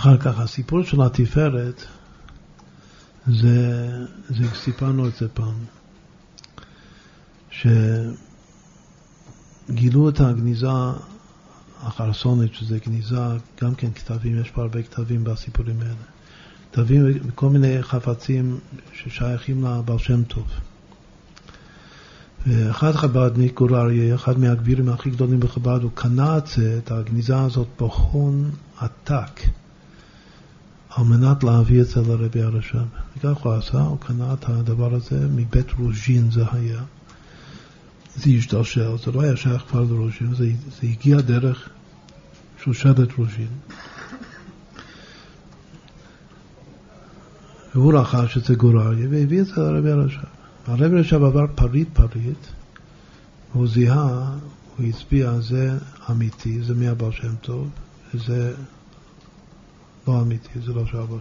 אחר כך, הסיפור של התפארת, זה, זה סיפרנו את זה פעם, שגילו את הגניזה החרסונית, שזה גניזה, גם כן כתבים, יש פה הרבה כתבים בסיפורים האלה. כתבים וכל מיני חפצים ששייכים לבעל שם טוב. ואחד חב"דניק, גור אריה, אחד מהגבירים הכי גדולים בחב"ד, הוא קנה את זה, את הגניזה הזאת, בהון עתק, על מנת להביא את זה לרבי הרש"ב. וכך הוא עשה, הוא קנה את הדבר הזה מבית רוז'ין זה היה. זה השתלשל, זה לא היה שייך כבר לרוז'ין, זה, זה הגיע דרך שושלת רוז'ין. והוא רכש את זה גור אריה והביא את זה לרבי הרש"ב. הרב עכשיו עבר פריט פריט, והוא זיהה, הוא הצביע, זה אמיתי, זה מהבעל שם טוב, וזה לא אמיתי, זה לא שם טוב.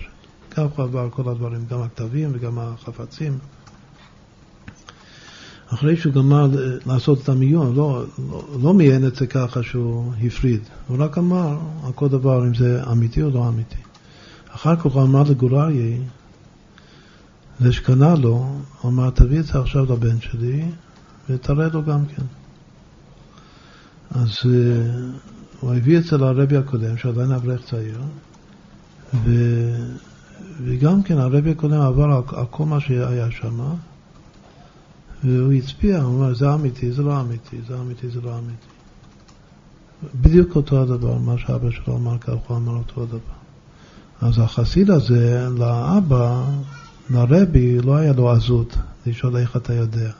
כך הוא עבר כל הדברים, גם הכתבים וגם החפצים. אחרי שהוא גמר לעשות את המיון, לא, לא, לא מיין את זה ככה שהוא הפריד, הוא רק אמר על כל דבר אם זה אמיתי או לא אמיתי. אחר כך הוא אמר לגוריה, זה שקנה לו, הוא אמר, תביא את זה עכשיו לבן שלי ותראה לו גם כן. אז uh, הוא הביא את זה לרבי הקודם, שעדיין אברך צעיר, ו, וגם כן הרבי הקודם עבר על, כל מה שהיה שם, והוא הצביע, הוא אמר, זה אמיתי, זה לא אמיתי, זה אמיתי, זה לא אמיתי. בדיוק אותו הדבר, מה שאבא שלו אמר, כך הוא אמר אותו הדבר. אז החסיד הזה, לאבא, לרבי לא היה לו עזות לשאול איך אתה יודע.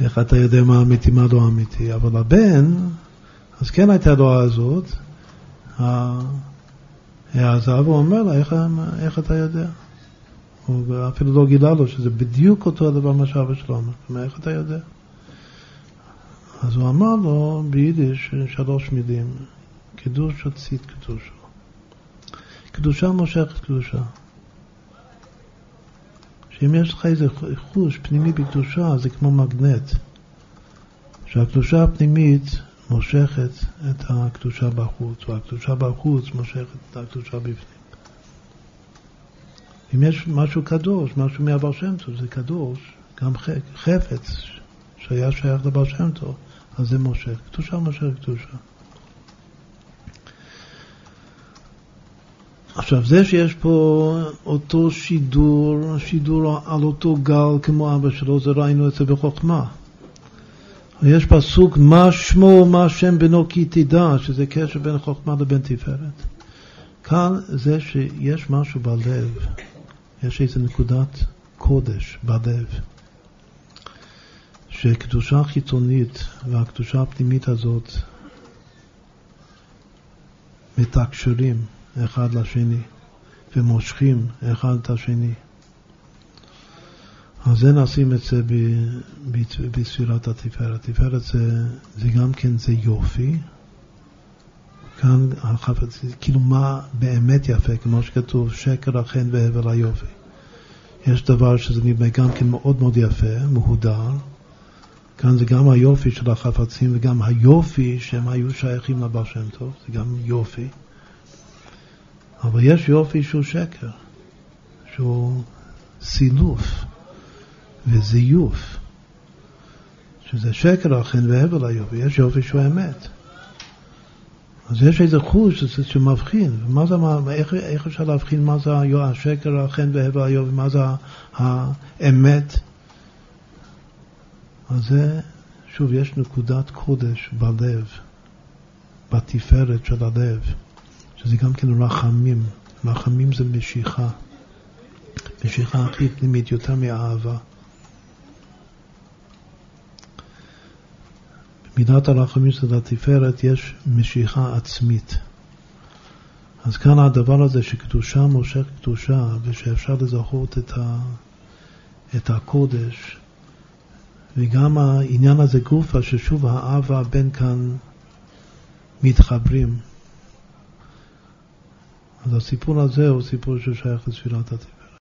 איך אתה יודע מה אמיתי, מה לא אמיתי. אבל הבן, אז כן הייתה לו עזות, העזה, והוא אומר לה, איך, איך אתה יודע? הוא אפילו לא גילה לו שזה בדיוק אותו הדבר מה שאבא שלו. אומר, איך אתה יודע? אז הוא אמר לו ביידיש שלוש מילים, קידוש וצית קדושה. קדושה מושכת קדושה. שאם יש לך איזה חוש פנימי בקדושה, זה כמו מגנט. שהקדושה הפנימית מושכת את הקדושה בחוץ, והקדושה בחוץ מושכת את הקדושה בפנים. אם יש משהו קדוש, משהו מהבר שם טוב, זה קדוש, גם חפץ שהיה שייך לבר שם טוב, אז זה מושך. קדושה מושך קדושה. עכשיו, זה שיש פה אותו שידור, שידור על אותו גל כמו אבא שלו, זה ראינו את זה בחוכמה. יש פסוק, מה שמו, מה שם בנו כי תדע, שזה קשר בין חוכמה לבין תפארת. כאן זה שיש משהו בלב, יש איזו נקודת קודש בלב, שקדושה חיצונית והקדושה הפנימית הזאת מתקשרים. אחד לשני ומושכים אחד את השני. אז זה נשים את זה בספירת התפארת. התפארת זה, זה גם כן זה יופי. כאן החפץ, כאילו מה באמת יפה, כמו שכתוב, שקר החן והבל היופי. יש דבר שזה נראה גם כן מאוד מאוד יפה, מהודר. כאן זה גם היופי של החפצים וגם היופי שהם היו שייכים לבעל שם טוב, זה גם יופי. אבל יש יופי שהוא שקר, שהוא סילוף וזיוף, שזה שקר אכן והבל היופי, יש יופי שהוא אמת. אז יש איזה חוש שמבחין, מה זה, איך, איך אפשר להבחין מה זה השקר אכן והבל היופי, מה זה האמת? אז זה, שוב, יש נקודת קודש בלב, בתפארת של הלב. שזה גם כן רחמים. רחמים זה משיכה. משיכה הכי פנימית, יותר מאהבה. במידת הרחמים של התפארת יש משיכה עצמית. אז כאן הדבר הזה שקדושה מושך קדושה ושאפשר לזכות את, ה, את הקודש וגם העניין הזה גופה ששוב האב והבן כאן מתחברים. אז הסיפור הזה הוא סיפור ששייך לספירת התפארת.